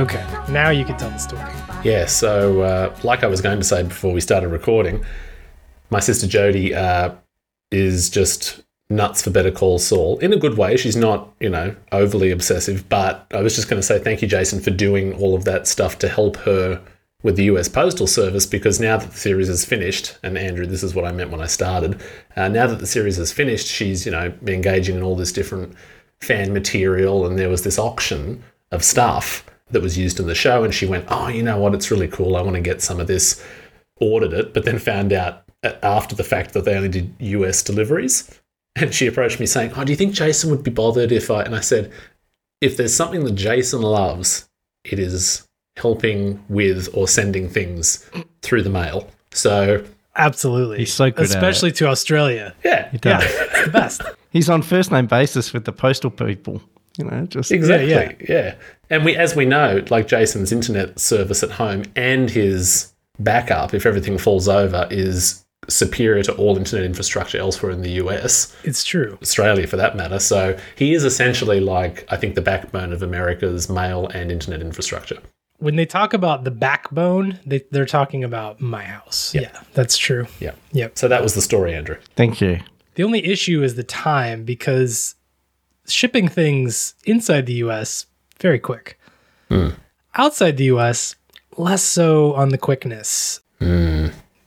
Okay, now you can tell the story. Yeah, so uh, like I was going to say before we started recording, my sister Jodie uh, is just nuts for Better Call Saul in a good way. She's not, you know, overly obsessive, but I was just going to say thank you, Jason, for doing all of that stuff to help her with the US Postal Service because now that the series is finished, and Andrew, this is what I meant when I started. Uh, now that the series is finished, she's you know engaging in all this different fan material, and there was this auction of stuff that was used in the show, and she went, "Oh, you know what? It's really cool. I want to get some of this." Ordered it, but then found out after the fact that they only did US deliveries. And she approached me saying, "Oh, do you think Jason would be bothered if I?" And I said, "If there's something that Jason loves, it is helping with or sending things through the mail. So Absolutely. He's so good at Especially to Australia. yeah, He does. Yeah, the best. He's on first name basis with the postal people. You know, just exactly. yeah. Yeah, And we, as we know, like Jason's internet service at home and his backup, if everything falls over, is superior to all internet infrastructure elsewhere in the US, It's true. Australia for that matter. So he is essentially like I think the backbone of America's mail and internet infrastructure. When they talk about the backbone, they, they're talking about my house. Yeah, that's true. Yeah. Yep. So that was the story, Andrew. thank you. The only issue is the time because shipping things inside the US very quick. Outside the US, less so on the quickness.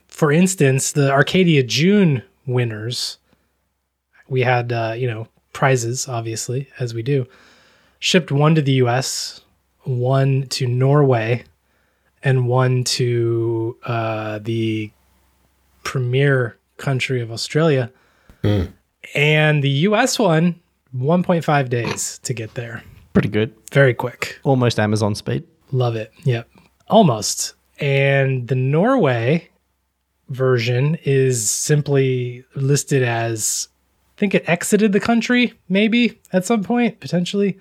For instance, the Arcadia June winners, we had uh, you know prizes, obviously, as we do. Shipped one to the US, one to Norway, and one to uh, the premier country of Australia. And the US one, 1.5 days to get there. Pretty good. Very quick. Almost Amazon speed. Love it. Yep. Almost. And the Norway version is simply listed as I think it exited the country, maybe at some point, potentially.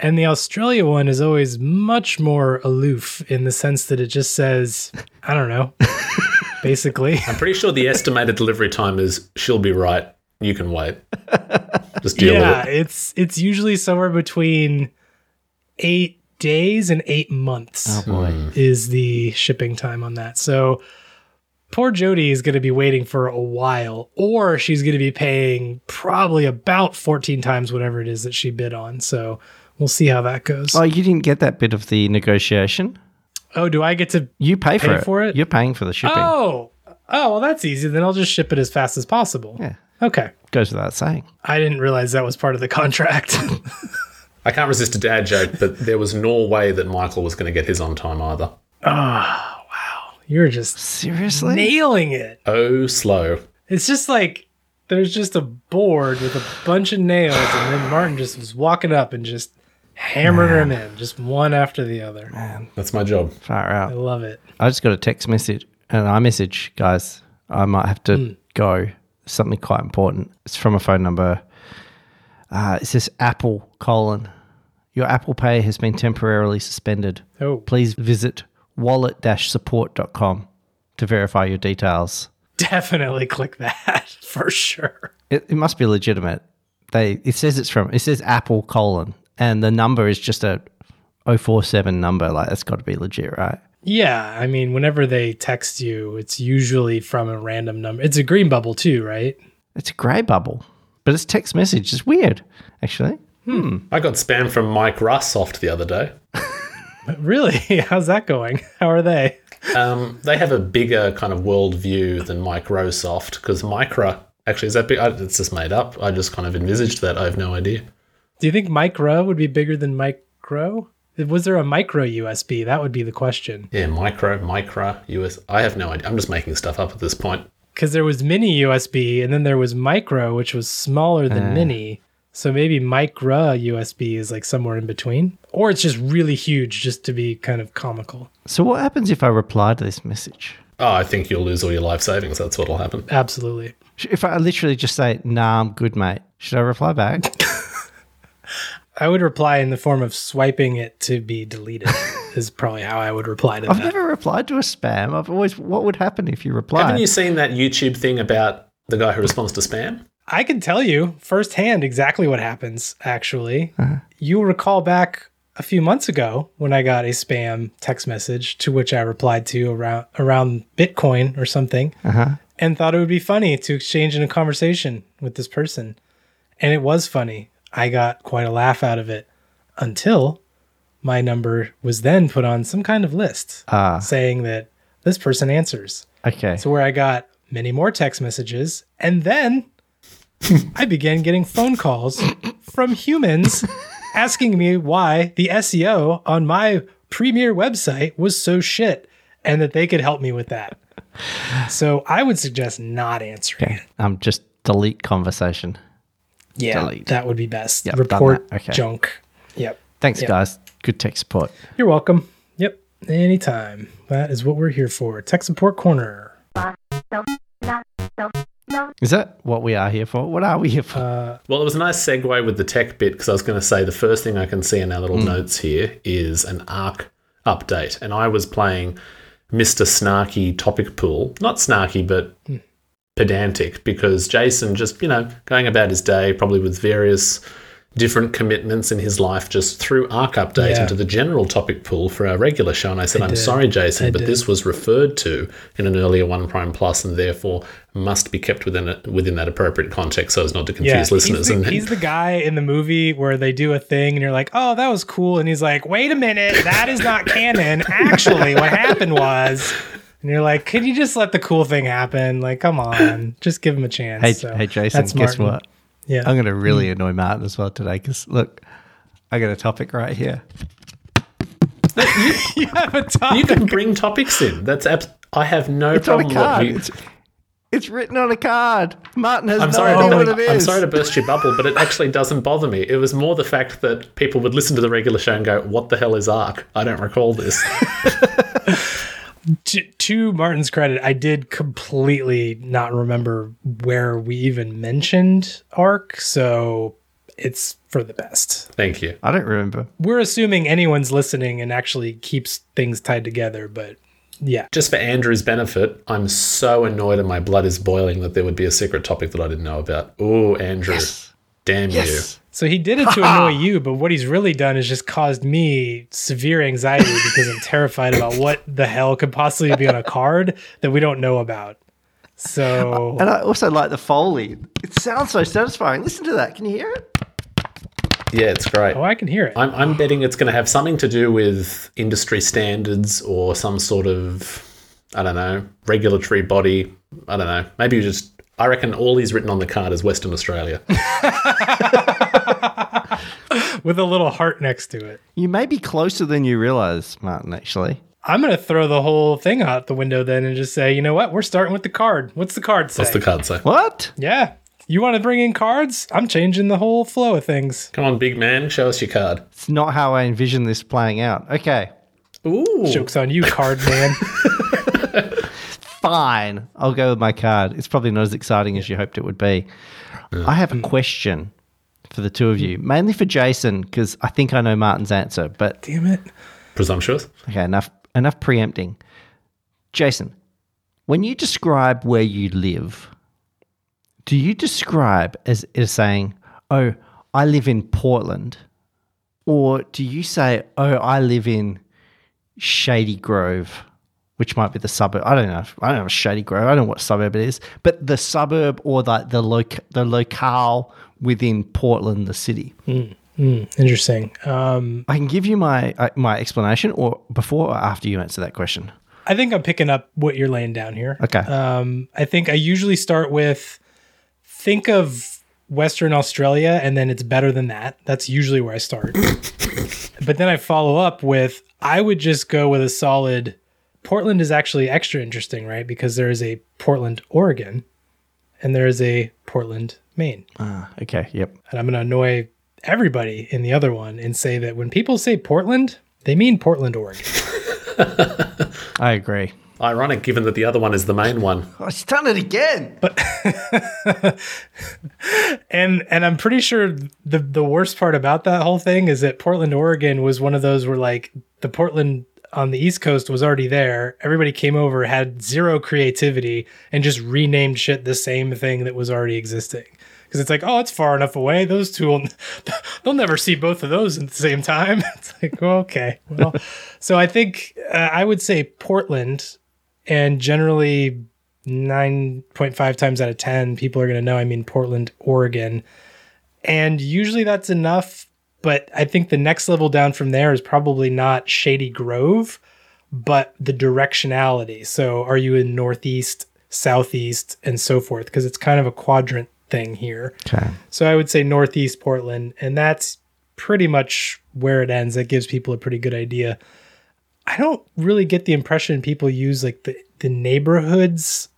And the Australia one is always much more aloof in the sense that it just says, I don't know, basically. I'm pretty sure the estimated delivery time is she'll be right. You can wait. Just deal yeah, with it. it's it's usually somewhere between eight days and eight months. Oh boy. Hmm. is the shipping time on that. So poor Jody is going to be waiting for a while, or she's going to be paying probably about 14 times whatever it is that she bid on. So we'll see how that goes. Oh, you didn't get that bit of the negotiation? oh, do I get to? You pay for, it. for it? You're paying for the shipping. Oh, oh, well, that's easy. Then I'll just ship it as fast as possible. Yeah. Okay. Goes without saying. I didn't realize that was part of the contract. I can't resist a dad joke, but there was no way that Michael was going to get his on time either. Ah, oh, wow. You're just Seriously? nailing it. Oh, slow. It's just like there's just a board with a bunch of nails, and then Martin just was walking up and just hammering them in, just one after the other. Man, That's my job. Far out. I love it. I just got a text message, and an iMessage, guys. I might have to Hmm. go. Something quite important. It's from a phone number. Uh, it says Apple colon. Your Apple Pay has been temporarily suspended. Oh, Please visit wallet-support.com to verify your details. definitely click that for sure. It, it must be legitimate. They it says it's from it says Apple colon and the number is just a 047 number. Like that's got to be legit, right? Yeah, I mean, whenever they text you, it's usually from a random number. It's a green bubble too, right? It's a grey bubble, but it's text message. It's weird, actually. I got spam from Mike Russoft the other day. Really? How's that going? How are they? Um, they have a bigger kind of worldview than Microsoft because Micro actually is that big? I- It's just made up. I just kind of envisaged that. I have no idea. Do you think micro would be bigger than micro? Was there a micro USB? That would be the question. Yeah, micro, micro, USB. I have no idea. I'm just making stuff up at this point. Because there was mini USB and then there was micro, which was smaller than ah. mini. So maybe micro USB is like somewhere in between. Or it's just really huge just to be kind of comical. So what happens if I reply to this message? Oh, I think you'll lose all your life savings. That's what'll happen. Absolutely. If I literally just say, "Nah, I'm good, mate," should I reply back? I would reply in the form of swiping it to be deleted, is probably how I would reply to that. I've never replied to a spam. I've always, what would happen if you replied? Haven't you seen that YouTube thing about the guy who responds to spam? I can tell you firsthand exactly what happens, actually. Uh-huh. You'll recall back a few months ago when I got a spam text message to which I replied to around around Bitcoin or something, uh-huh. and thought it would be funny to exchange in a conversation with this person, and it was funny. I got quite a laugh out of it until my number was then put on some kind of list Ah. saying that this person answers. Okay. So where I got many more text messages, and then I began getting phone calls from humans asking me why the SEO on my premier website was so shit and that they could help me with that. So I would suggest not answering it. um, just delete conversation. Yeah, Delete. that would be best. Yep, Report. Okay. junk. Yep. Thanks, Yeah. guys. Good tech support. You're welcome. Yep. Anytime. That is what we're here for. Tech support corner. Is that what we are here for? What are we here for? Uh, Well, it was a nice segue with the tech bit because I was going to say the first thing I can see in our little notes here is an ARC update. And I was playing Mr. Snarky Topic Pool. Not snarky, but pedantic because Jason just, you know, going about his day, probably with various different commitments in his life, just threw ARC update Yeah. into the general topic pool for our regular show. And I said, I'm did. sorry, Jason, I but this was referred to in an earlier One Prime Plus and therefore must be kept within it within that appropriate context so as not to confuse listeners. He's the, and he's the guy in the movie where they do a thing and you're like, oh, that was cool. And he's like, wait a minute, that is not canon. Actually, what happened was. And you're like, could you just let the cool thing happen? Like, come on, just give him a chance. hey, So, hey, Jason. that's Guess Martin. what? Yeah. I'm going to really mm. annoy Martin as well today because look, I got a topic right here. you have a topic. You can bring topics in. That's abs- I have no It's problem. card. with- It's, it's written on a card. Martin has I'm no sorry. idea to, what it is. I'm sorry to burst your bubble, but it actually doesn't bother me. It was more the fact that people would listen to the regular show and go, "What the hell is ARC?" I don't recall this. to, to Martin's credit, I did completely not remember where we even mentioned ARC. So it's for the best. Thank you. I don't remember. We're assuming anyone's listening and actually keeps things tied together, but yeah. Just for Andrew's benefit, I'm so annoyed and my blood is boiling that there would be a secret topic that I didn't know about. Oh, Andrew, damn Yes. So he did it to annoy you, but what he's really done is just caused me severe anxiety because I'm terrified about what the hell could possibly be on a card that we don't know about. So And I also like the Foley. It sounds so satisfying. Listen to that. Can you hear it? Yeah, it's great. oh, I can hear it. I'm, I'm betting it's going to have something to do with industry standards or some sort of, I don't know, regulatory body. I don't know. Maybe you just, I reckon all he's written on the card is Western Australia. with a little heart next to it. You may be closer than you realize, Martin, actually. I'm gonna throw the whole thing out the window then and just say, you know what? We're starting with the card. What's the card say? What's the card say? What? yeah. You want to bring in cards? I'm changing the whole flow of things. Come on, big man, show us your card. It's not how I envision this playing out. Okay. Ooh. Jokes on you, card man. Fine. I'll go with my card. It's probably not as exciting as you hoped it would be. I have a question for the two of you, mainly for Jason, because I think I know Martin's answer. But Damn it. Presumptuous. okay, enough enough preempting. Jason, when you describe where you live, do you describe as, as saying, "Oh, I live in Portland," or do you say, "Oh, I live in Shady Grove," which might be the suburb? I don't know. I don't know a Shady Grove. I don't know what suburb it is, but the suburb or the the loc- the locale within Portland, the city. Interesting. Um, I can give you my uh, my explanation, or before or after you answer that question. I think I'm picking up what you're laying down here. Okay. Um, I think I usually start with think of Western Australia and then it's better than that. That's usually where I start. but then I follow up with I would just go with a solid Portland is actually extra interesting, right? Because there is a Portland, Oregon, and there is a Portland, Maine. Ah, okay. Yep. And I'm going to annoy everybody in the other one and say that when people say Portland, they mean Portland, Oregon. I agree. Ironic, given that the other one is the main one. Oh, she's done it again. But and and I'm pretty sure the the worst part about that whole thing is that Portland, Oregon was one of those where like the Portland on the East Coast was already there. Everybody came over, had zero creativity, and just renamed shit the same thing that was already existing. because it's like, oh, it's far enough away. Those two will, they'll never see both of those at the same time. It's like, well, okay, well, so I think uh, I would say Portland, and generally nine point five times out of ten, people are going to know I mean Portland, Oregon, and usually that's enough. But I think the next level down from there is probably not Shady Grove, but the directionality. So, are you in Northeast, Southeast, and so forth? Because it's kind of a quadrant thing here. Okay. So I would say Northeast Portland, and that's pretty much where it ends. That gives people a pretty good idea. I don't really get the impression people use like the, the neighborhoods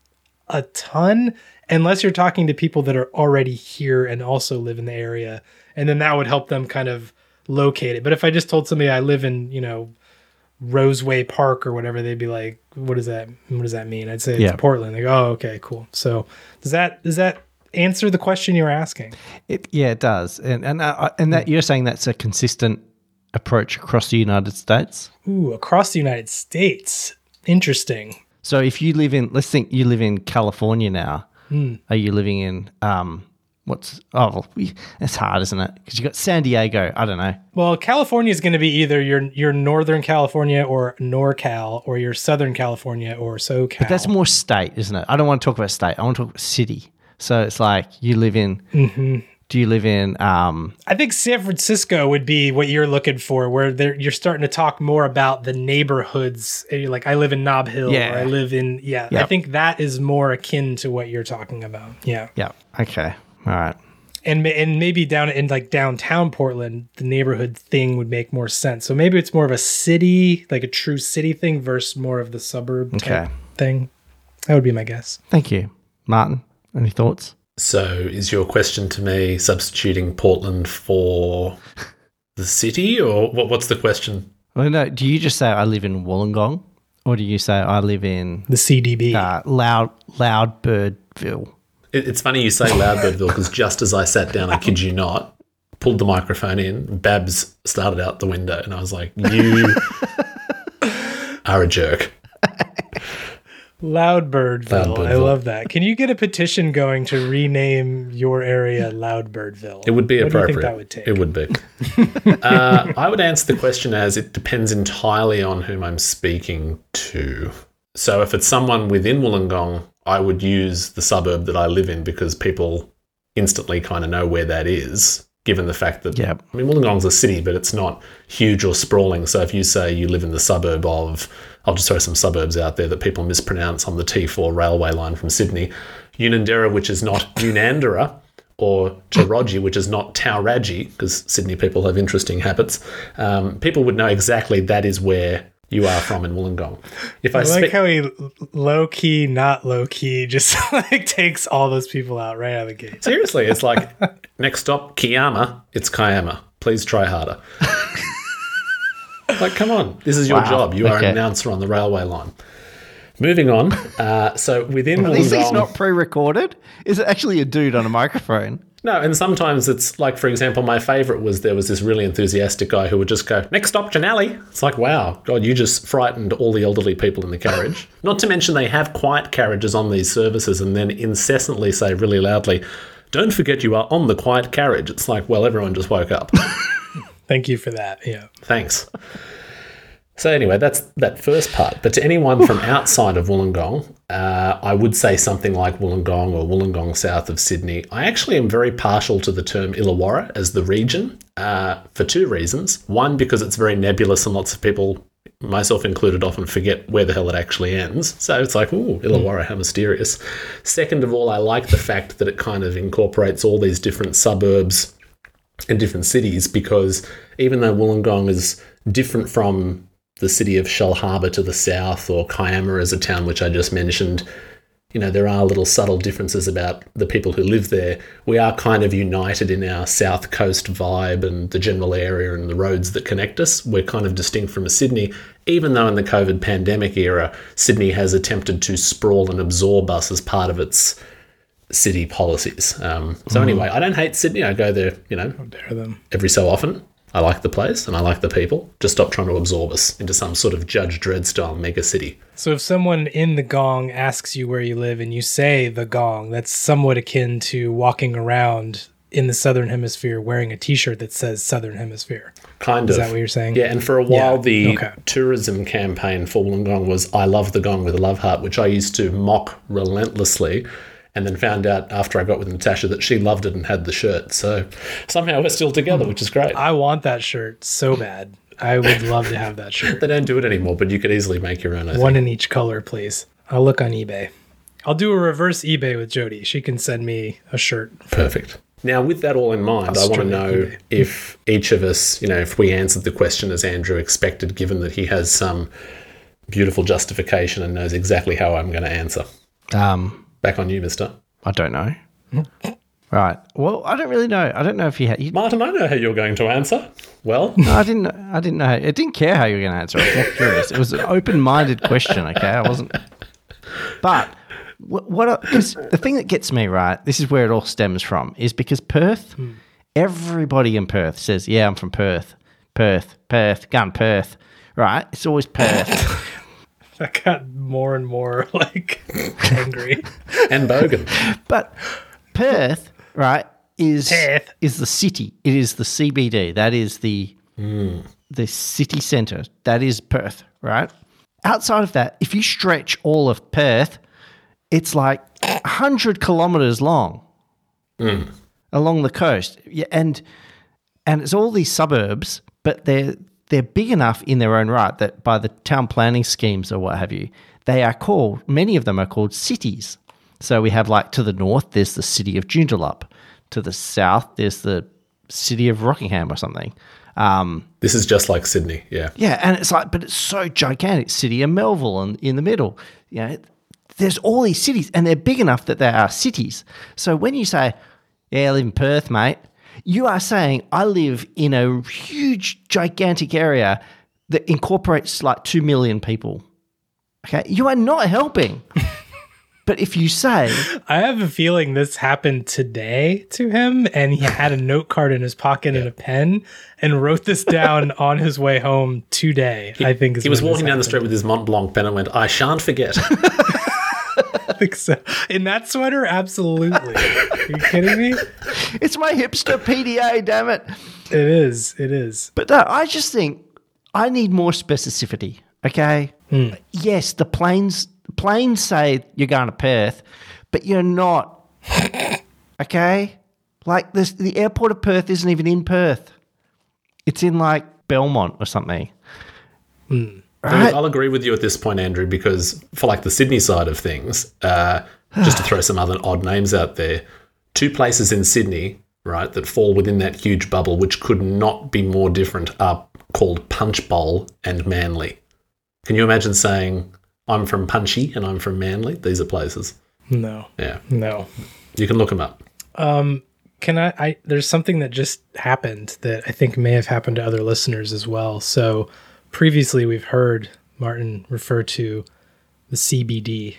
a ton unless you're talking to people that are already here and also live in the area. And then that would help them kind of locate it. But if I just told somebody I live in, you know, Roseway Park or whatever, they'd be like, "What does that? What does that mean?" I'd say it's Yeah. Portland. They go, "Oh, okay, cool." So does that does that answer the question you're asking? It, yeah, it does, and and uh, and that you're saying that's a consistent approach across the United States. Ooh, across the United States. Interesting. So if you live in, let's think you live in California now. Hmm. Are you living in um what's oh it's hard, isn't it? Because you got San Diego. I don't know. Well, California is going to be either your your Northern California or NorCal, or your Southern California or SoCal. But that's more state, isn't it? I don't want to talk about state. I want to talk about city. So it's like you live in. Mm-hmm. Do you live in? Um, I think San Francisco would be what you're looking for, where you're starting to talk more about the neighborhoods. Like I live in Nob Hill, Yeah. or I live in yeah. I think that is more akin to what you're talking about. Yeah, yeah. Okay. All right. and and maybe down in like downtown Portland, the neighborhood thing would make more sense. So maybe it's more of a city, like a true city thing, versus more of the suburb type Okay. thing. That would be my guess. Thank you, Martin. Any thoughts? So, is your question to me substituting Portland for the city, or what, what's the question? Well, no. Do you just say I live in Wollongong, or do you say I live in The CBD. uh, Loud Loudbirdville? It, it's funny you say Loudbirdville because just as I sat down, I kid you not, pulled the microphone in, Babs started out the window, and I was like, "You are a jerk." Loudbirdville. I love that. Can you get a petition going to rename your area Loudbirdville? It would be what appropriate. Do you think that would take? It would be. uh, I would answer the question as it depends entirely on whom I'm speaking to. So if it's someone within Wollongong, I would use the suburb that I live in because people instantly kind of know where that is, given the fact that Yep. I mean Wollongong's a city, but it's not huge or sprawling. So if you say you live in the suburb of, I'll just throw some suburbs out there that people mispronounce on the T4 railway line from Sydney, Unanderra, which is not Unandera, or Charaji, which is not Tauraji, because Sydney people have interesting habits. Um, people would know exactly that is where you are from in Wollongong. If I, I like spe- how he low key, not low key, just like takes all those people out right out of the gate. Seriously, it's like next stop, Kiama, It's Kiama. Please try harder. like, come on, this is your Wow, job. You are okay. an announcer on the railway line. Moving on. Uh, so within Are these things Wollongong, not pre-recorded? Is it actually a dude on a microphone? No, and sometimes it's like, for example, my favorite was there was this really enthusiastic guy who would just go, "Next stop, Janelli." It's like, wow, God, you just frightened all the elderly people in the carriage. not to mention they have quiet carriages on these services, and then incessantly say really loudly. Don't forget you are on the quiet carriage. It's like, well, everyone just woke up. Thank you for that. Yeah. Thanks. So anyway, that's that first part. But to anyone from outside of Wollongong, uh, I would say something like Wollongong or Wollongong south of Sydney. I actually am very partial to the term Illawarra as the region uh, for two reasons. One, because it's very nebulous and lots of people, myself included, often forget where the hell it actually ends. So it's like, ooh, Illawarra, how mysterious. Second of all, I like the fact that it kind of incorporates all these different suburbs and different cities because even though Wollongong is different from the city of Shellharbour to the south or Kiama as a town which I just mentioned, you know, there are little subtle differences about the people who live there. We are kind of united in our south coast vibe and the general area and the roads that connect us. We're kind of distinct from Sydney, even though in the COVID pandemic era, Sydney has attempted to sprawl and absorb us as part of its city policies. Um, so anyway, I don't hate Sydney. I go there, you know, dare them? every so often. I like the place and I like the people. Just stop trying to absorb us into some sort of Judge Dredd style mega city. So if someone in the gong asks you where you live and you say the gong, that's somewhat akin to walking around in the southern hemisphere wearing a t-shirt that says southern hemisphere. Kind Is of. Is that what you're saying? Yeah, and for a while, Yeah, the okay. tourism campaign for Wollongong was "I love the gong with a love heart," which I used to mock relentlessly, and then found out after I got with Natasha that she loved it and had the shirt. So somehow we're still together, which is great. I want that shirt so bad. I would love to have that shirt. They don't do it anymore, but you could easily make your own. I think. One in each color, please. I'll look on eBay. I'll do a reverse eBay with Jody. She can send me a shirt. Perfect. Now, with that all in mind, I want to know eBay. if each of us, you know, if we answered the question as Andrew expected, given that he has some beautiful justification and knows exactly how I'm going to answer. Um, Back on you, Mister. I don't know. right. Well, I don't really know. I don't know if you had. You, Martin, I know how you're going to answer. Well, no, I didn't. I didn't know. I didn't care how you were going to answer. I was curious. It was an open-minded question. Okay, I wasn't. But what? what cause the thing that gets me right. This is where it all stems from. Is because Perth. Everybody in Perth says, "Yeah, I'm from Perth. Perth. Perth. Gun Perth." Right. It's always Perth. I got more and more like angry. and Bogan. But Perth, right, is Perth. is the city. It is the CBD. That is the hmm. the city centre. That is Perth, right? Outside of that, if you stretch all of Perth, it's like hundred kilometres long hmm. along the coast. Yeah, and and it's all these suburbs, but they're they're big enough in their own right that by the town planning schemes or what have you, they are called many of them are called cities. So we have like to the north, there's the city of Joondalup. To the south, there's the city of Rockingham or something. Um, This is just like Sydney. Yeah. yeah, and it's like, but it's so gigantic. City of Melville and in the middle. You know, there's all these cities, and they're big enough that they are cities. So when you say, "Yeah, I live in Perth, mate," you are saying I live in a huge, gigantic area that incorporates like two million people. Okay, you are not helping. but if you say, I have a feeling this happened today to him, and he had a note card in his pocket and a pen, and wrote this down on his way home today. I think He was walking down the street with his Montblanc pen and went, I shan't forget. Think so. In that sweater, absolutely. Are you kidding me? "It's my hipster PDA, damn it." It is. It is. But no, I just think I need more specificity. Okay. Hmm. Yes, the planes planes say you're going to Perth, but you're not. okay. Like this, the airport of Perth isn't even in Perth. It's in like Belmont or something. Hmm. Right? I'll agree with you at this point, Andrew, because for like the Sydney side of things, uh, just to throw some other odd names out there, two places in Sydney, right, that fall within that huge bubble, which could not be more different, are called Punchbowl and Manly. Can you imagine saying, I'm from Punchy and I'm from Manly? These are places. No. Yeah. No. You can look them up. Um, Can I, I? There's something that just happened that I think may have happened to other listeners as well. So previously, we've heard Martin refer to the CBD,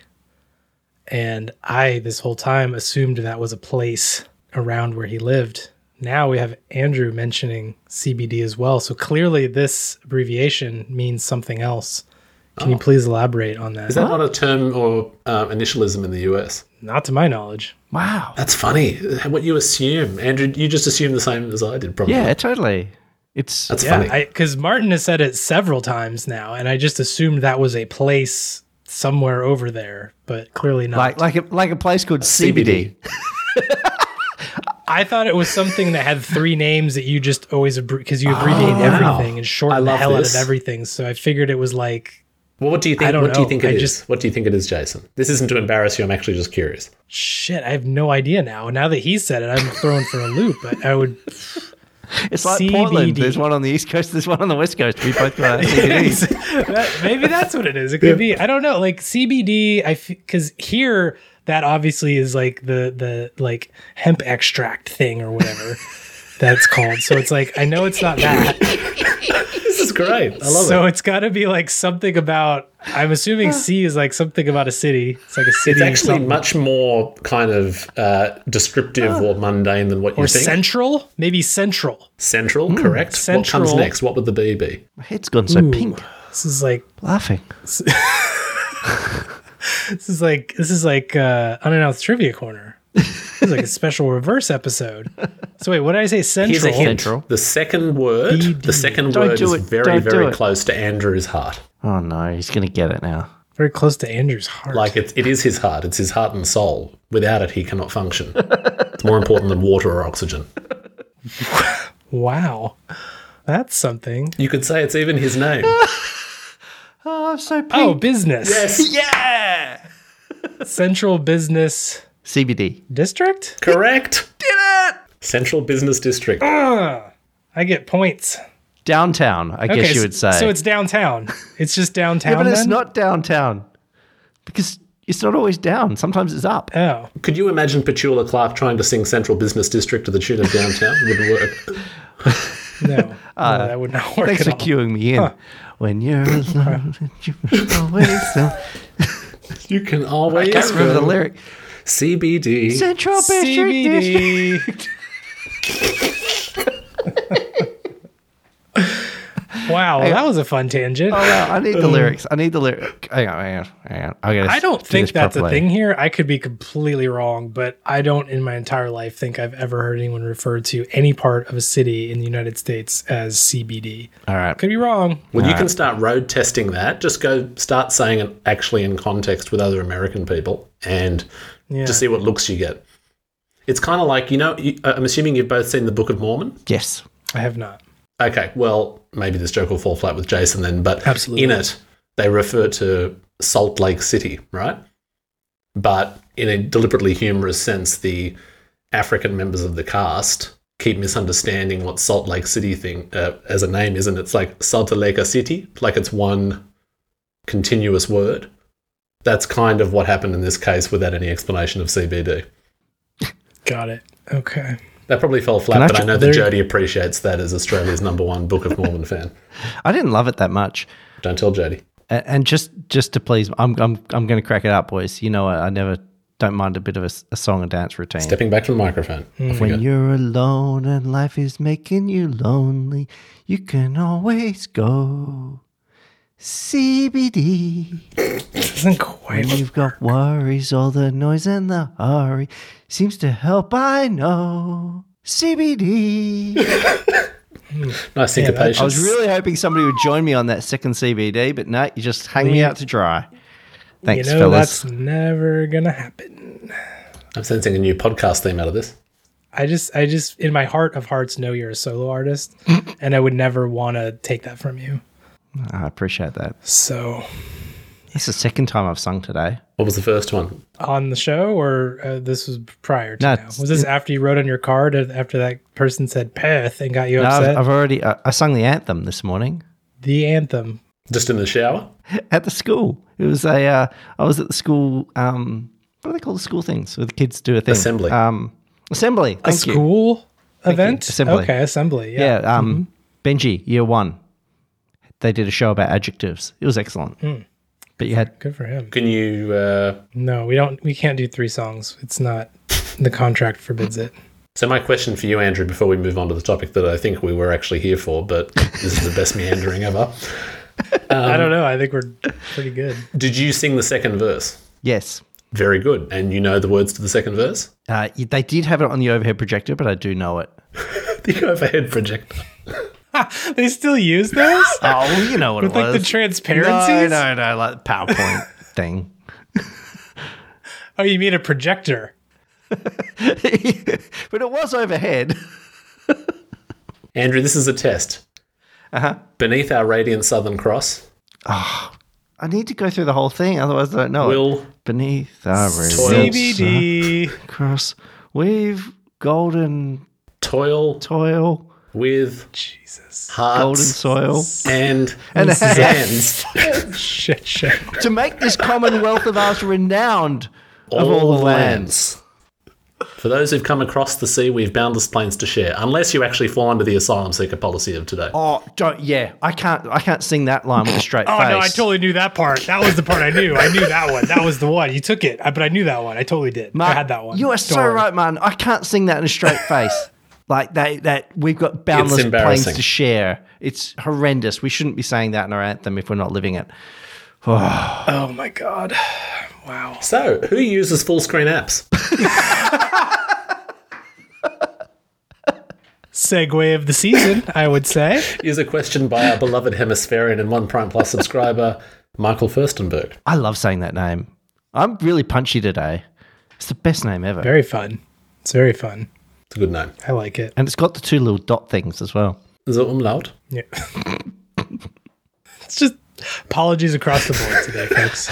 and I this whole time assumed that was a place around where he lived. Now we have Andrew mentioning CBD as well. So clearly, this abbreviation means something else. Can you please elaborate on that? Is that not a term or uh, initialism in the US? Not to my knowledge. Wow. That's funny. What you assume, Andrew, you just assume the same as I did, probably. Yeah, totally. It's That's Yeah, funny. because Martin has said it several times now, and I just assumed that was a place somewhere over there, but clearly not. like like a, like a place called CBD. I thought it was something that had three names that you just always because you abbreviate Oh, wow. everything and I shorten the love hell this. out of everything. So I figured it was like Well, what do you think? I don't what do you know. think it I is? just- What do you think it is, Jason? This isn't to embarrass you. I'm actually just curious. shit. I have no idea now. Now that he said it, I'm thrown for a loop. But I would. It's like CBD. Portland. There's one on the east coast. There's one on the west coast. We both got CBD. that, maybe that's what it is. It could be. I don't know. Like CBD, I because here that obviously is like the the like hemp extract thing or whatever. that's called. So it's like I know it's not that. This is great. I love so it. So it's got to be like something about. I'm assuming C is like something about a city. It's like a city. It's actually much more kind of uh, descriptive or mundane than what you or think. central, maybe central. Central, correct. Central. What comes next? What would the B be? My head's gone so pink. This is like Laughing. this is like this is like uh, unannounced trivia corner. This is like a special reverse episode. So wait, what did I say? Central. Here's Central. a hint. Central. The second word, BD. the second Don't word do is it. very, Don't do very it. close to Andrew's heart. Oh no, he's gonna get it now. Very close to Andrew's heart. Like it, it is his heart. It's his heart and soul. Without it, he cannot function. it's more important than water or oxygen. wow, that's something. You could say it's even his name. Oh, I'm so oh, pink. Oh, business. yes, yeah. Central Business CBD. District. correct. Did it. Central Business District. Ah, I get points. Downtown, I guess you would say. So it's downtown. It's just downtown. yeah, but it's then? not downtown because it's not always down. Sometimes it's up. Oh, Could you imagine Petula Clark trying to sing Central Business District to the tune of Downtown? Wouldn't work. no, no that would not work. Thanks at for all. queuing me in. When you're alone, you always so. You can always I can't remember the lyric. CBD. Central District. CBD. wow, that was a fun tangent. Oh, wow, I need the lyrics. I need the lyrics. Hang on, hang on, hang on. I, I don't do think this that's a thing here. I could be completely wrong, but I don't in my entire life think I've ever heard anyone refer to any part of a city in the United States as CBD. All right. Could be wrong. Well, you can start road testing that. Just go start saying it actually in context with other American people and Yeah. just see what looks you get. It's kind of like, you know, you, uh, I'm assuming you've both seen the Book of Mormon. Yes. I have not. Okay, well, maybe this joke will fall flat with Jason then, but Absolutely. in it, they refer to Salt Lake City, right? But in a deliberately humorous sense, the African members of the cast keep misunderstanding what Salt Lake City thing uh, as a name is, and it's like Salt Lake City, like it's one continuous word. That's kind of what happened in this case without any explanation of CBD. Got it. Okay. That probably fell flat, I but I know that Jody appreciates that as Australia's number one Book of Mormon fan. I didn't love it that much. Don't tell Jody. A- And just just to please, I'm I'm I'm going to crack it up, boys. You know, I, I never don't mind a bit of a song and dance routine. Stepping back from the microphone. Mm. Off we go. When you're alone and life is making you lonely, you can always go CBD. Doesn't quite. When you've got worries, all the noise and the hurry seems to help. I know CBD. Nice Yeah, that- syncopation. I was really hoping somebody would join me on that second CBD, but no, you just hang me out to dry. Thanks, you know fellas. that's never gonna happen. I'm sensing a new podcast theme out of this. I just, I just, in my heart of hearts, know you're a solo artist, and I would never want to take that from you. I appreciate that. So, It's the second time I've sung today. What was the first one? on the show, or uh, this was prior to No, now? Was this after you wrote on your card uh, after that person said Perth and got you No, upset? I've, I've already I, I sung the anthem this morning the anthem. Just in the shower? at the school. It was a uh, I was at the school. Um, what do they call the school things where the kids do a thing? Assembly. Um, assembly. A Thank you. school event? Assembly. Okay, assembly. Yeah. Yeah. Um, Benji, year one. They did a show about adjectives. It was excellent. Hmm. But you had Good for him. Can you? Uh, No, we don't. We can't do three songs. It's not. The contract forbids it. so my question for you, Andrew, before we move on to the topic that I think we were actually here for, but this is the best meandering ever. I don't know. I think we're pretty good. Did you sing the second verse? yes. Very good. And you know the words to the second verse? Uh, they did have it on the overhead projector, but I do know it. The overhead projector. They still use those Oh, you know what with it like the transparencies. No, no, no, like the PowerPoint thing. Oh, you mean a projector? but it was overhead. Andrew, this is a test. Uh-huh. Beneath our radiant southern cross, I need to go through the whole thing, otherwise I don't know it. will Beneath our radiant CBD. cross, we've golden toil toil, with Jesus. hearts golden soil. and, And hands. Shit, shit. to make this commonwealth of ours renowned of all the lands. For those who've come across the sea, we've boundless plains to share, unless you actually fall under the asylum seeker policy of today. Oh, don't. Yeah, I can't. I can't sing that line with a straight Oh face. Oh no, I totally knew that part. That was the part I knew. I knew that one. That was the one. You took it, I- but I knew that one. I totally did. I had that one. You are Don't so right, man. I can't sing that in a straight face. Like that. That we've got boundless plains to share. It's horrendous. We shouldn't be saying that in our anthem if we're not living it. Oh my god. Wow. So, who uses full screen apps? Segue of the season, I would say. Is a question by our beloved Hemispherian and One Prime Plus subscriber, Michael Furstenberg. I love saying that name. I'm really punchy today. It's the best name ever, Very fun. It's very fun. It's a good name. I like it. and it's got the two little dot things as well. Is it umlaut? Yeah. it's just apologies across the board today, folks.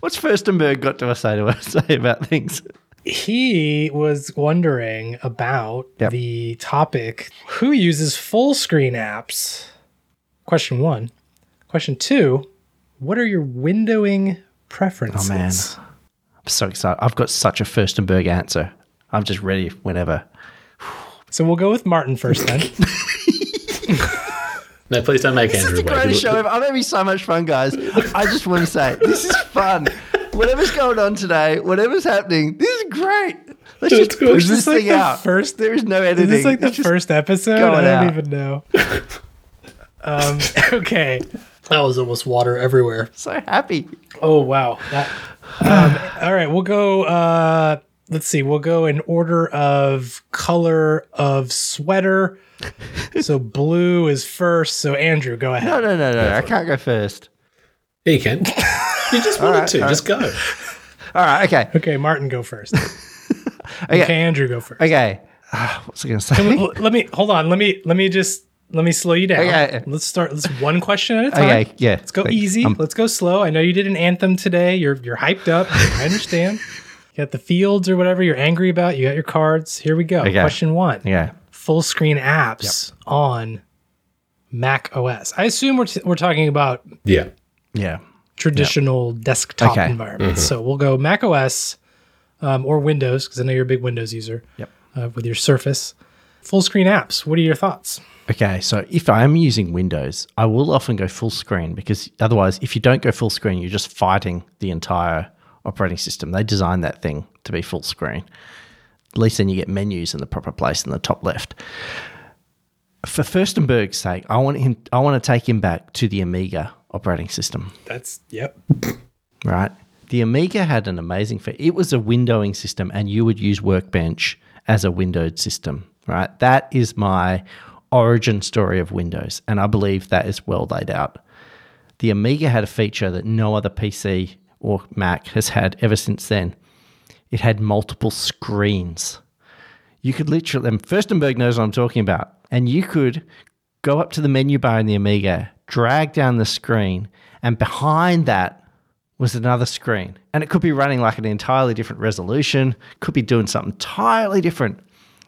What's Furstenberg got to say to us say about things? He was wondering about Yep. the topic who uses full screen apps? Question one. Question two What are your windowing preferences? Oh, man. I'm so excited. I've got such a Furstenberg answer. I'm just ready whenever. So we'll go with Martin first then. No, please don't make This Andrew This is the greatest show ever. I'm having so much fun, guys. I just want to say, this is fun. Whatever's going on today, whatever's happening, this is great. Let's It's just good. push Is this this like thing the out. first- there is no Is editing. this is like the It's just- first episode? I don't out. even know. um, okay. That was almost water everywhere. So happy. Oh wow. That, um, all right, we'll go. Uh, let's see. We'll go in order of color of sweater. so blue is first. So Andrew, go ahead. No, no, no, no. I can't go first. Yeah, you can. You just wanted right, to. all Just go. All right. Okay. Okay, Martin, go first. okay. okay. Andrew, go first. Okay. Ah, What's I going to say? L- Let me hold on. Let me let me just let me slow you down. Okay. Let's start. Let's one question at a time. Okay. Yeah. Let's go Thanks. easy. Um, Let's go slow. I know you did an anthem today. You're you're hyped up. I understand. You got the fields or whatever you're angry about. You got your cards. Here we go. Okay. Question one. yeah. Full screen apps on Mac OS. I assume we're, t- we're talking about Yeah. Yeah. traditional desktop Okay. environments. So we'll go Mac OS um, or Windows because I know you're a big Windows user. Yep. Uh, with your Surface. Full screen apps. What are your thoughts? Okay, so if I'm using Windows, I will often go full screen because otherwise, if you don't go full screen, you're just fighting the entire operating system. They designed that thing to be full screen. At least then you get menus in the proper place in the top left. For Furstenberg's sake, I want him. I want to take him back to the Amiga operating system. That's yep. right? The Amiga had an amazing. It was a windowing system, and you would use Workbench as a windowed system, right? That is my origin story of Windows, and I believe that is well laid out. The Amiga had a feature that no other PC or Mac has had ever since then. It had multiple screens. You could literally, and Furstenberg knows what I'm talking about, and you could go up to the menu bar in the Amiga, drag down the screen, and behind that was another screen. And it could be running like an entirely different resolution, could be doing something entirely different.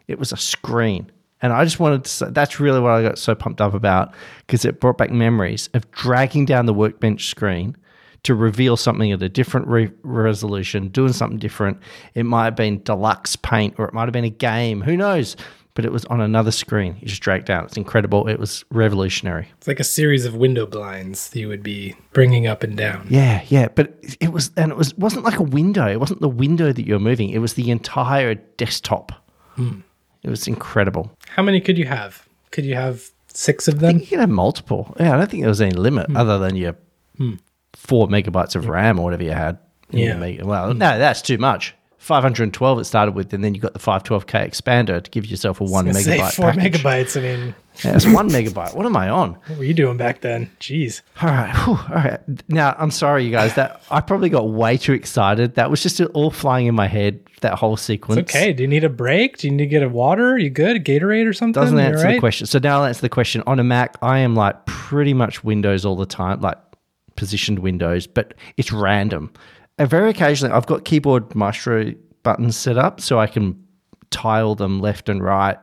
It was a screen. And I just wanted to say that's really what I got so pumped up about because it brought back memories of dragging down the workbench screen to reveal something at a different re- resolution, doing something different. It might have been deluxe paint or it might have been a game, who knows? But it was on another screen. You just dragged down. It's incredible. It was revolutionary. It's like a series of window blinds that you would be bringing up and down. Yeah, yeah, but it was, and it was wasn't like a window. It wasn't the window that you're moving. It was the entire desktop. Hmm. It was incredible. How many could you have? Could you have six of them? You can have multiple. Yeah, I don't think there was any limit hmm. other than your hmm. four megabytes of RAM or whatever you had. Yeah. Well, no, that's too much. 512 it started with, and then you got the 512k expander to give yourself a one megabyte. four package. megabytes. I mean, Yeah, it's one megabyte. What am I on? what were you doing back then? Jeez. All right, whew, all right. Now I'm sorry, you guys. That I probably got way too excited. That was just all flying in my head. That whole sequence. It's okay. Do you need a break? Do you need to get a water? Are You good? A Gatorade or something? Doesn't answer right? the question. So now I'll answer the question. On a Mac, I am like pretty much Windows all the time, like positioned Windows, but it's random. And very occasionally, I've got keyboard maestro buttons set up so I can tile them left and right,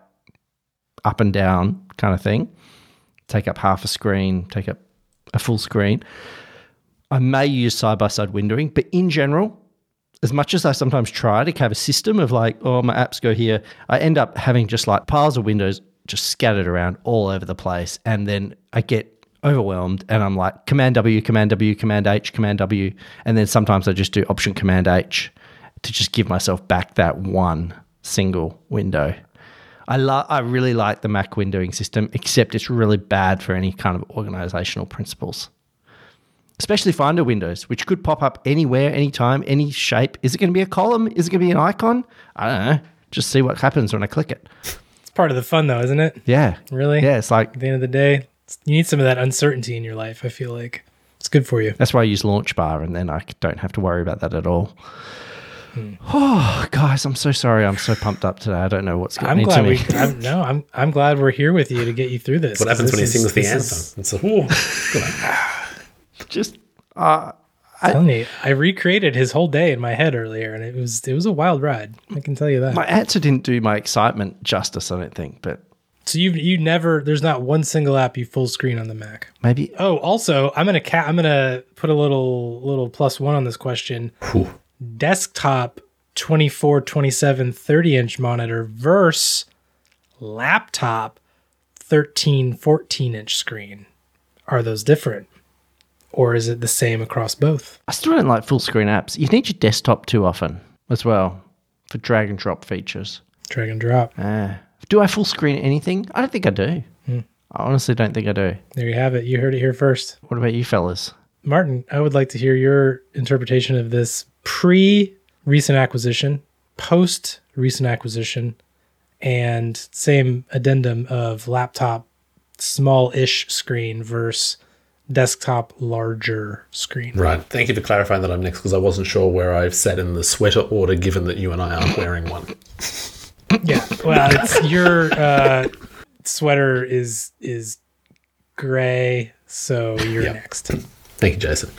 up and down, kind of thing. Take up half a screen, take up a full screen. I may use side by side windowing, but in general, as much as I sometimes try to have a system of like, oh, my apps go here, I end up having just like piles of windows just scattered around all over the place. And then I get overwhelmed and I'm like, Command W, Command W, Command H, Command W. And then sometimes I just do Option Command H to just give myself back that one single window. I lo- I really like the Mac windowing system, except it's really bad for any kind of organizational principles. Especially Finder windows, which could pop up anywhere, anytime, any shape. Is it going to be a column? Is it going to be an icon? I don't know. Just see what happens when I click it. It's part of the fun, though, isn't it? Yeah. Really? Yeah, it's like At the end of the day, you need some of that uncertainty in your life. I feel like it's good for you. That's why I use LaunchBar, and then I don't have to worry about that at all. Oh, guys, I'm so sorry. I'm so pumped up today. I don't know what's I'm getting glad we. me. I'm, no, I'm. I'm glad we're here with you to get you through this. What happens 'cause when he sings the this anthem? is- It's a, ooh. Just uh, I'm telling you, I recreated his whole day in my head earlier, and it was it was a wild ride. I can tell you that. my answer didn't do my excitement justice. I don't think, but so you you never there's not one single app you full screen on the Mac. maybe Oh, also, I'm gonna ca- I'm gonna put a little little plus one on this question. Whew. Desktop 24, 27, 30 inch monitor versus laptop 13, 14 inch screen. Are those different? Or is it the same across both? I still don't like full screen apps. You need your desktop too often as well for drag and drop features. Drag and drop. Ah. Do I full screen anything? I don't think I do. Hmm. I honestly don't think I do. There you have it. You heard it here first. What about you fellas? Martin, I would like to hear your interpretation of this pre recent acquisition, post recent acquisition, and same addendum of laptop small ish screen versus desktop larger screen. Right. Thank you for clarifying that I'm next because I wasn't sure where I've sat in the sweater order given that you and I aren't wearing one. Yeah. Well, it's your uh, sweater is is gray, so you're Yep. next. Thank you, Jason.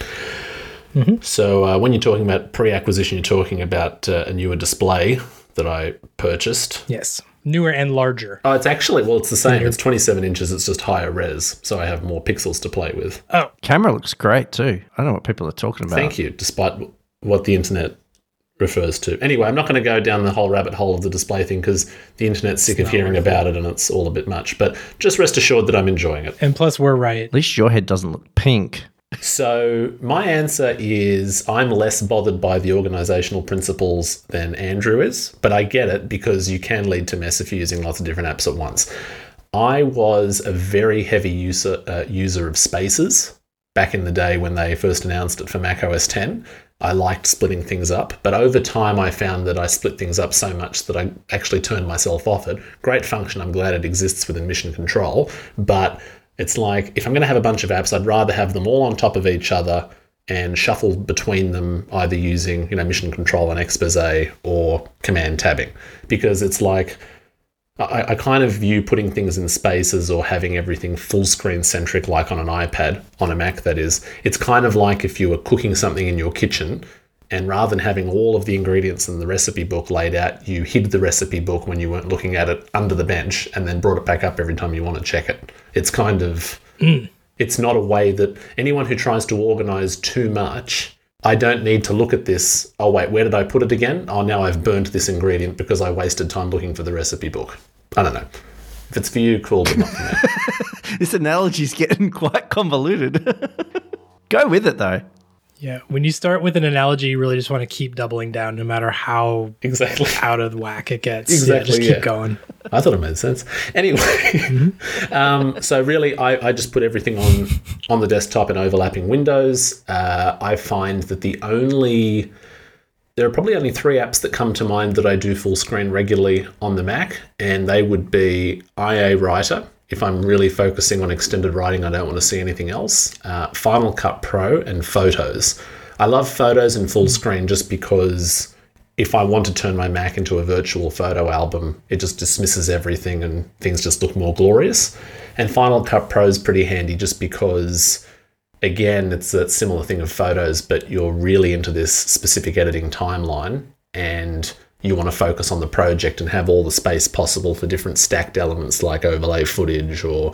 So, uh, when you're talking about pre acquisition, you're talking about uh, a newer display that I purchased. Yes. Newer and larger. Oh, it's actually, well, it's the same. It's 27 inches, it's just higher res. So, I have more pixels to play with. Oh, Camera looks great too. I don't know what people are talking about. Thank you, despite what the internet refers to. Anyway, I'm not going to go down the whole rabbit hole of the display thing because the internet's sick of hearing about it and it's all a bit much. But just rest assured that I'm enjoying it. and plus we're right. At least your head doesn't look pink. So, my answer is I'm less bothered by the organizational principles than Andrew is, but I get it because you can lead to mess if you're using lots of different apps at once. I was a very heavy user uh, user of Spaces back in the day when they first announced it for Mac OS 10. I liked splitting things up, but over time I found that I split things up so much that I actually turned myself off it. Great function, I'm glad it exists within Mission Control, but it's like if I'm going to have a bunch of apps, I'd rather have them all on top of each other and shuffle between them either using, you know, Mission Control and Expose or command tabbing because it's like I, I kind of view putting things in spaces or having everything full screen centric, like on an iPad, on a Mac, that is. It's kind of like if you were cooking something in your kitchen and rather than having all of the ingredients in the recipe book laid out, you hid the recipe book when you weren't looking at it under the bench and then brought it back up every time you want to check it. It's kind of. Hmm. It's not a way that anyone who tries to organize too much I don't need to look at this. Oh, wait, where did I put it again? Oh, now I've burnt this ingredient because I wasted time looking for the recipe book. I don't know. If it's for you, cool, but not for me. This analogy's getting quite convoluted. Go with it though. Yeah. When you start with an analogy, you really just want to keep doubling down no matter how exactly. out of whack it gets. Exactly, Yeah, just keep yeah. going. I thought it made sense. Anyway, um, so really, I, I just put everything on on the desktop in overlapping windows. Uh, I find that the only there are probably only three apps that come to mind that I do full screen regularly on the Mac, and they would be IA Writer. If I'm really focusing on extended writing, I don't want to see anything else. Uh, Final Cut Pro and Photos. I love Photos in full screen just because if I want to turn my Mac into a virtual photo album, it just dismisses everything and things just look more glorious. And Final Cut Pro is pretty handy just because, again, it's that similar thing of photos, but you're really into this specific editing timeline and you want to focus on the project and have all the space possible for different stacked elements like overlay footage or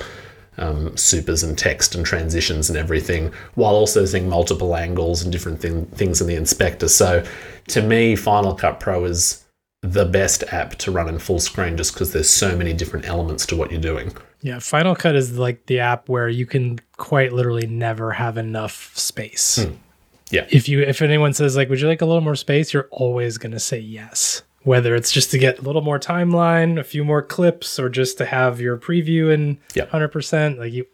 um, supers and text and transitions and everything, while also seeing multiple angles and different thing, things in the inspector. So, to me, Final Cut Pro is the best app to run in full screen just because there's so many different elements to what you're doing. Yeah, Final Cut is like the app where you can quite literally never have enough space. Yeah. If you if anyone says like would you like a little more space, you're always going to say yes. Whether it's just to get a little more timeline, a few more clips or just to have your preview in Yeah. 100%, like you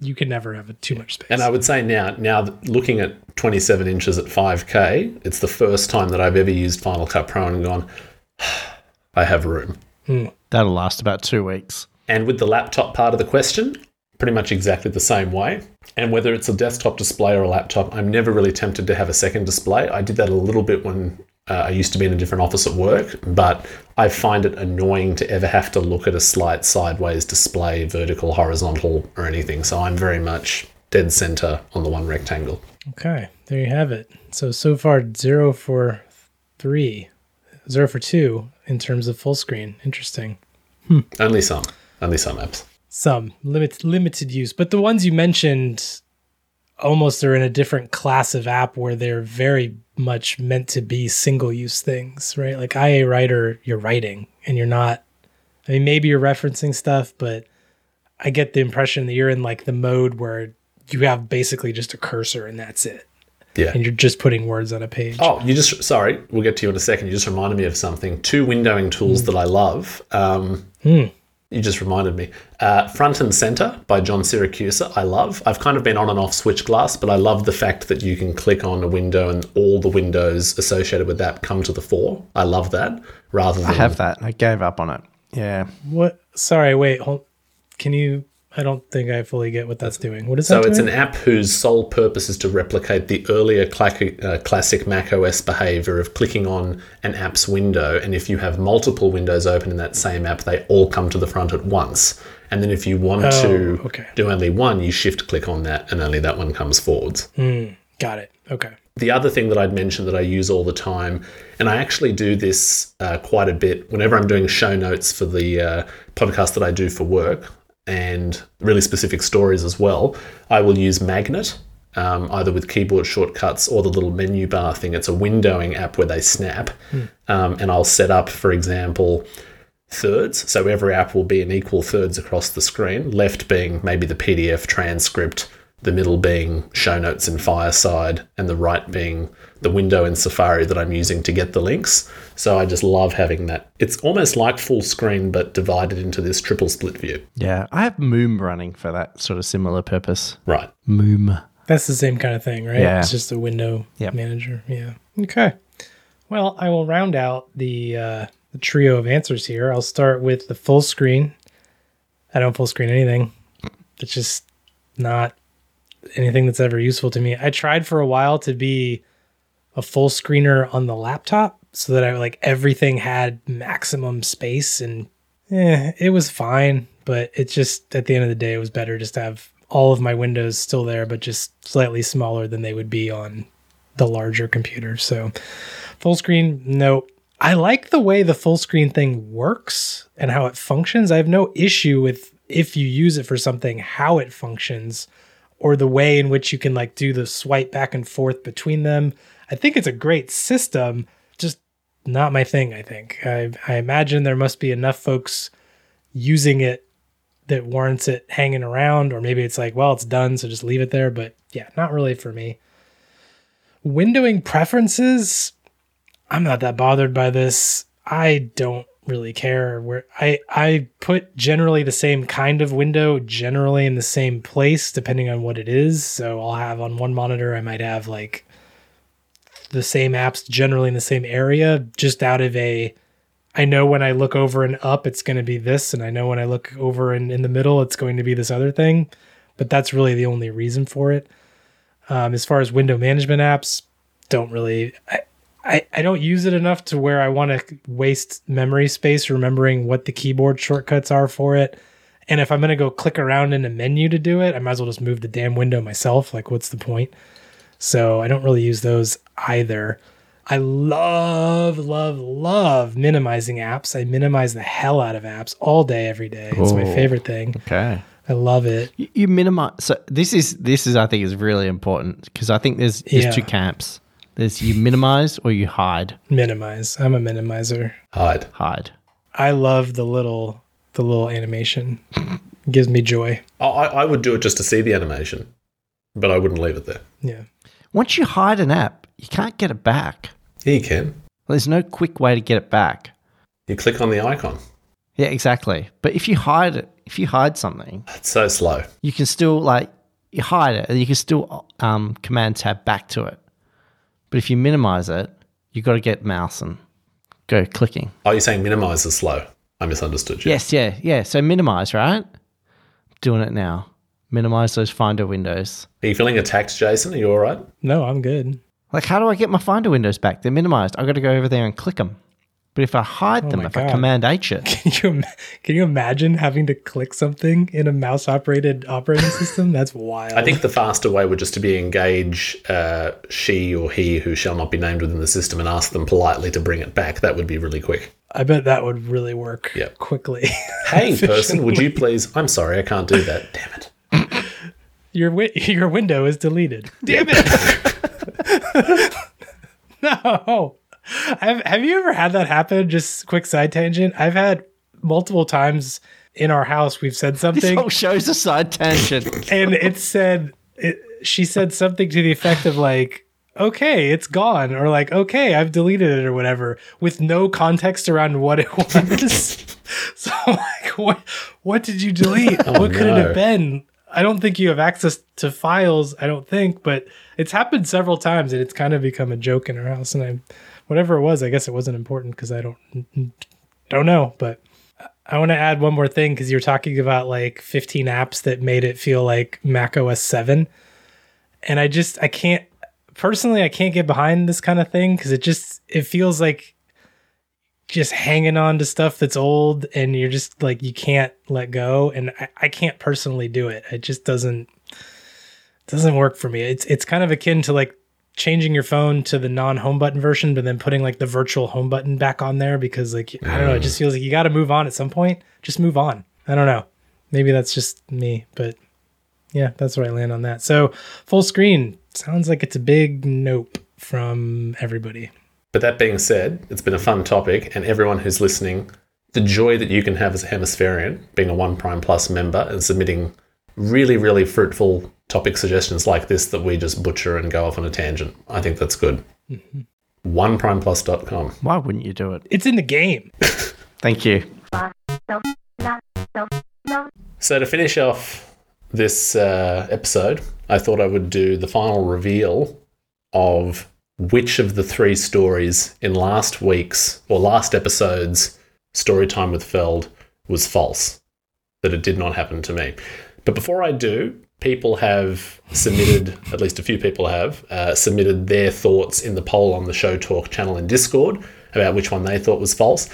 you can never have too much space. And I would say now, now looking at 27 inches at 5K, it's the first time that I've ever used Final Cut Pro and gone, I have room. Hmm. That'll last about two weeks. And with the laptop part of the question, pretty much exactly the same way. And whether it's a desktop display or a laptop, I'm never really tempted to have a second display. I did that a little bit when uh, I used to be in a different office at work, but I find it annoying to ever have to look at a slight sideways display, vertical, horizontal, or anything. So I'm very much dead center on the one rectangle. Okay, there you have it. So so far zero for three, zero for two in terms of full screen. Interesting. Only some, only some apps. Some limit limited use, but the ones you mentioned almost are in a different class of app where they're very much meant to be single use things, right? Like IA writer, you're writing and you're not. I mean, maybe you're referencing stuff, but I get the impression that you're in like the mode where you have basically just a cursor and that's it, Yeah. and you're just putting words on a page. Oh, you just sorry, we'll get to you in a second. You just reminded me of something. Two windowing tools that I love. Um, You just reminded me. Uh, Front and Center by John Siracusa. I love. I've kind of been on and off Switchglass, but I love the fact that you can click on a window and all the windows associated with that come to the fore. I love that. Rather than I have that. I gave up on it. Yeah. What? Sorry, wait. Hold. Can you? I don't think I fully get what that's doing. What is So that? it's doing? an app whose sole purpose is to replicate the earlier classic, uh, classic Mac OS behavior of clicking on an app's window, and if you have multiple windows open in that same app, they all come to the front at once. And then if you want to Oh, okay. do only one, you shift click on that, and only that one comes forwards. Got it. Okay. The other thing that I'd mentioned that I use all the time, and I actually do this uh, quite a bit whenever I'm doing show notes for the uh, podcast that I do for work and really specific stories as well, I will use Magnet, um, either with keyboard shortcuts or the little menu bar thing. It's a windowing app where they snap. Um, and I'll set up, for example, thirds. So every app will be in equal thirds across the screen, left being maybe the PDF transcript, the middle being show notes in Fireside, and the right being the window in Safari that I'm using to get the links. So I just love having that. It's almost like full screen, but divided into this triple split view. Yeah. I have Moom running for that sort of similar purpose. Right. Moom. That's the same kind of thing, right? Yeah. It's just a window Yep. manager. Yeah. Okay. Well, I will round out the uh, the trio of answers here. I'll start with the full screen. I don't full screen anything. It's just not anything that's ever useful to me. I tried for a while to be a full screener on the laptop so that I like everything had maximum space and eh, it was fine, but it just at the end of the day it was better just to have all of my windows still there but just slightly smaller than they would be on the larger computer. So full screen, no. I like the way the full screen thing works and how it functions. I have no issue with if you use it for something how it functions or the way in which you can like do the swipe back and forth between them. I think it's a great system, just not my thing, I think. I, I imagine there must be enough folks using it that warrants it hanging around, or maybe it's like, well, it's done, so just leave it there. But yeah, not really for me. Windowing preferences, I'm not that bothered by this. I don't really care where I I put generally the same kind of window generally in the same place depending on what it is. So I'll have on one monitor I might have like the same apps generally in the same area just out of a I know when I look over and up it's going to be this and I know when I look over and in the middle it's going to be this other thing. But that's really the only reason for it. Um, as far as window management apps, don't really I, I, I don't use it enough to where I want to waste memory space remembering what the keyboard shortcuts are for it. And if I'm going to go click around in a menu to do it, I might as well just move the damn window myself. Like, what's the point? So I don't really use those either. I love, love, love minimizing apps. I minimize the hell out of apps all day, every day. It's my favorite thing. Okay. I love it. You, you minimize. So this is this is I think is really important because I think there's there's Yeah. two camps. There's you minimize or you hide. Minimize. I'm a minimizer. Hide. Hide. I love the little the little animation. gives me joy. I, I I would do it just to see the animation, but I wouldn't leave it there. Yeah. Once you hide an app, you can't get it back. Yeah, you can. There's no quick way to get it back. You click on the icon. Yeah, exactly. But if you hide it, if you hide something, It's so slow. you can still like you hide it and you can still um, command tab back to it. But if you minimize it, you've got to get mouse and go clicking. Oh, you're saying minimize is slow. I misunderstood you. Yes, yeah, yeah. So minimize, right? Doing it now. Minimize those Finder windows. Are you feeling attacked, Jason? Are you all right? No, I'm good. Like, how do I get my Finder windows back? They're minimized. I've got to go over there and click them. But if I hide them, my if I Command H it, Can you can you imagine having to click something in a mouse operated operating system? That's wild. I think the faster way would just to be engage uh, she or he who shall not be named within the system and ask them politely to bring it back. That would be really quick. I bet that would really work Yep. quickly. Hey, person, would you please? I'm sorry, I can't do that. Damn it. your wi- your window is deleted. Damn it! no. Have Have you ever had that happen? Just quick side tangent. I've had multiple times in our house. We've said something. this something, whole show's a side tangent. and it said it, she said something to the effect of like okay it's gone or like okay i've deleted it or whatever with no context around what it was so I'm like what what did you delete oh, what could it have been i don't think you have access to files i don't think but it's happened several times and it's kind of become a joke in our house and i whatever it was i guess it wasn't important because i don't don't know but I want to add one more thing because you're talking about like 15 apps that made it feel like Mac OS 7. And I just, I can't, personally, I can't get behind this kind of thing because it just, it feels like just hanging on to stuff that's old and you're just like, you can't let go. And I, I can't personally do it. It just doesn't, doesn't work for me. It's, it's kind of akin to like changing your phone to the non home button version, but then putting like the virtual home button back on there because like I don't know, it just feels like you got to move on at some point. Just move on. I don't know. Maybe that's just me, but yeah, that's where I land on that. So full screen sounds like it's a big nope from everybody. But that being said, it's been a fun topic, and everyone who's listening, the joy that you can have as a hemispherian, being a One Prime Plus member and submitting really, really fruitful topic suggestions like this that we just butcher and go off on a tangent. I think that's good. OnePrimePlus.com. Why wouldn't you do it? It's in the game. Thank you. So to finish off this uh, episode, I thought I would do the final reveal of which of the three stories in last week's or last episode's story time with Feld was false. That it did not happen to me. But before I do, people have submitted, at least a few people have, uh, submitted their thoughts in the poll on the Show Talk channel in Discord about which one they thought was false.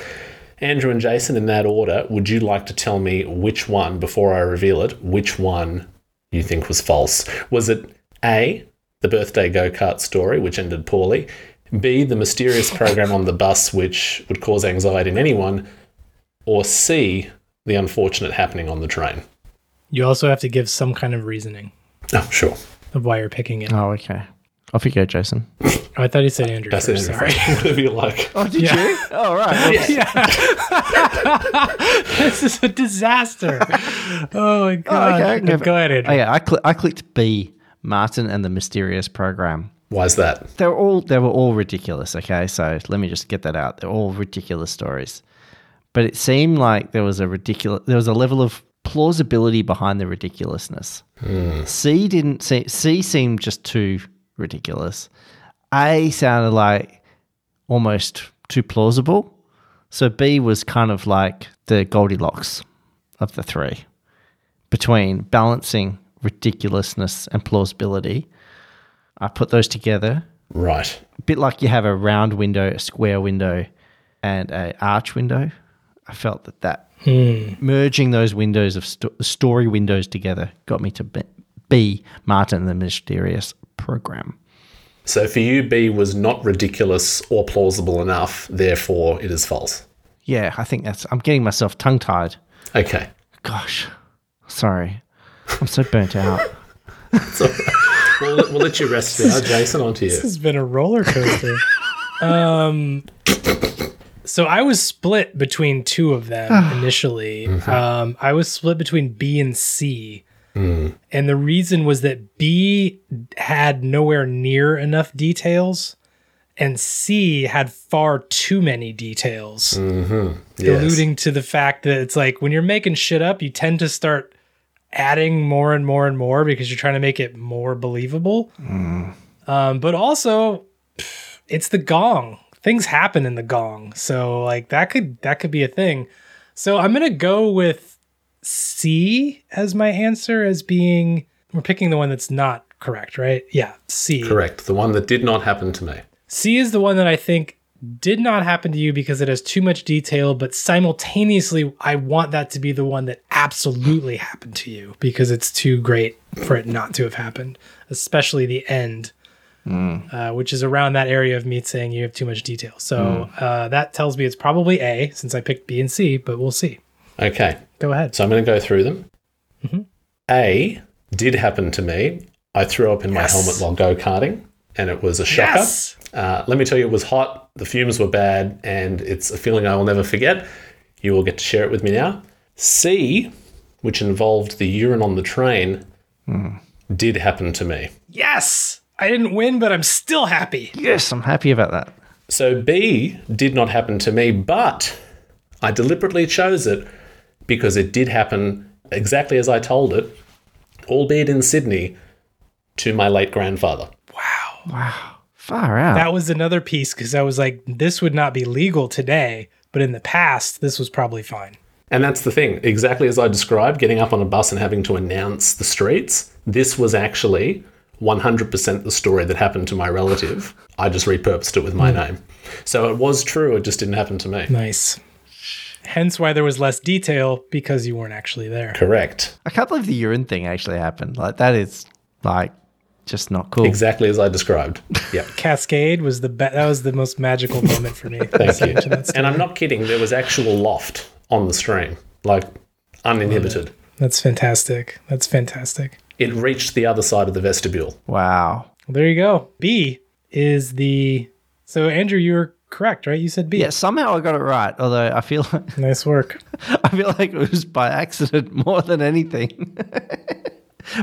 Andrew and Jason, in that order, would you like to tell me which one, before I reveal it, which one you think was false? Was it A, the birthday go kart story, which ended poorly? B, the mysterious program on the bus, which would cause anxiety in anyone? Or C, the unfortunate happening on the train? You also have to give some kind of reasoning Oh, sure. of why you're picking it. Oh, okay. Off you go, Jason. Oh, I thought you said Andrew. That's it. first. Sorry. Whatever you like. Oh, did Yeah. you? Oh, right. this is a disaster. Oh my oh, god. okay. No, Go ahead, Andrew. Oh, yeah. I, cl- I clicked B, Martin and the Mysterious Program. Why is that? They're all they were all ridiculous. Okay, so let me just get that out. They're all ridiculous stories, but it seemed like there was a ridiculous. There was a level of plausibility behind the ridiculousness. C didn't see. C seemed just too ridiculous. A sounded like almost too plausible. So B was kind of like the Goldilocks of the three between balancing ridiculousness and plausibility. I put those together, Right. a bit like you have a round window, a square window, and a arch window. I felt that that merging those windows of sto- story windows together got me to be, be Martin and the Mysterious Program. So for you, B was not ridiculous or plausible enough, therefore it is false. Yeah, I think that's. I'm getting myself tongue tied. Okay. Gosh, Sorry. I'm so burnt out. We'll, let- we'll let you rest now. Jason, on to you. This has been a roller coaster. um, so I was split between two of them ah. initially. Mm-hmm. Um, I was split between B and C. Mm. And the reason was that B had nowhere near enough details, and C had far too many details, mm-hmm. Yes. alluding to the fact that it's like when you're making shit up, you tend to start adding more and more and more because you're trying to make it more believable. Mm. Um, but also, it's the gong. Things happen in the gong, so like that could that could be a thing. So I'm gonna go with C as my answer, as being we're picking the one that's not correct, right? Yeah, C. Correct. The one that did not happen to me. C is the one that I think did not happen to you because it has too much detail, but simultaneously, I want that to be the one that absolutely happened to you because it's too great for it not to have happened, especially the end, uh, which is around that area of me saying you have too much detail. So uh, that tells me it's probably A since I picked B and C, but we'll see. Okay. Go ahead. So I'm going to go through them. A did happen to me. I threw up in my Yes. helmet while go karting, and it was a shocker. Yes! Uh, let me tell you, it was hot. The fumes were bad, and it's a feeling I will never forget. You will get to share it with me now. C, which involved the urine on the train, did happen to me. Yes! I didn't win, but I'm still happy. Yes, I'm happy about that. So B did not happen to me, but I deliberately chose it because it did happen exactly as I told it, albeit in Sydney, to my late grandfather. Wow. Wow. Far out. That was another piece because I was like, this would not be legal today, but in the past, this was probably fine. And that's the thing, exactly as I described, getting up on a bus and having to announce the streets. This was actually 100% the story that happened to my relative. I just repurposed it with my hmm. name. So it was true, it just didn't happen to me. Nice. Hence why there was less detail because you weren't actually there. Correct. I can't believe the urine thing actually happened. Like that is like just not cool. Exactly as I described. Yeah. Cascade was the be- that was the most magical moment for me. Thank you. To that story. And I'm not kidding, there was actual loft on the stream, like uninhibited. That's fantastic. That's fantastic. It reached the other side of the vestibule. Wow. Well, there you go. B is the so Andrew, you were correct, right? You said B. Yeah, somehow I got it right. Although I feel like, Nice work. I feel like it was by accident more than anything.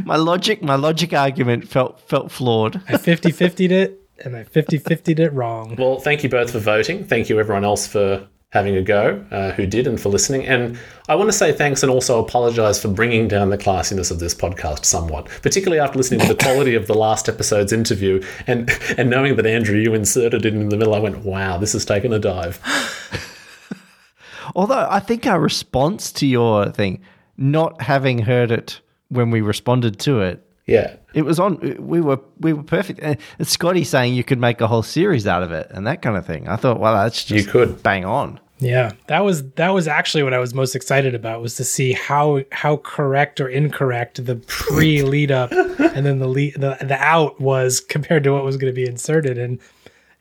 my logic, my logic argument felt felt flawed. I 50 50'd it and I 50 50'd it wrong. Well, thank you both for voting. Thank you, everyone else, for having a go uh, who did and for listening. And I want to say thanks and also apologize for bringing down the classiness of this podcast somewhat, particularly after listening to the quality of the last episode's interview and, and knowing that Andrew, you inserted it in the middle. I went, wow, this has taken a dive. Although I think our response to your thing, not having heard it when we responded to it, Yeah. it was on. We were we were perfect. And it's Scotty saying you could make a whole series out of it and that kind of thing. I thought, well, that's You could. bang on. Yeah, that was that was actually what I was most excited about was to see how how correct or incorrect the pre lead up and then the lead the, the out was compared to what was going to be inserted, and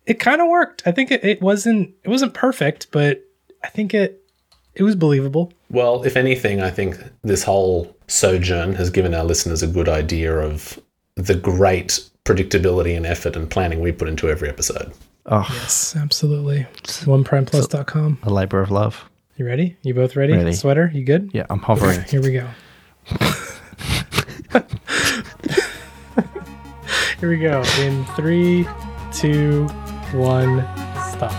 it kind of worked. I think it, it wasn't it wasn't perfect, but I think it it was believable. Well, if anything, I think this whole sojourn has given our listeners a good idea of the great predictability and effort and planning we put into every episode. Oh, Yes, absolutely. OnePrimePlus.com. a labor of love. You ready? You both ready? Ready. Sweater, you good? Yeah, I'm hovering. Here we go. Here we go. In three, two, one, stop.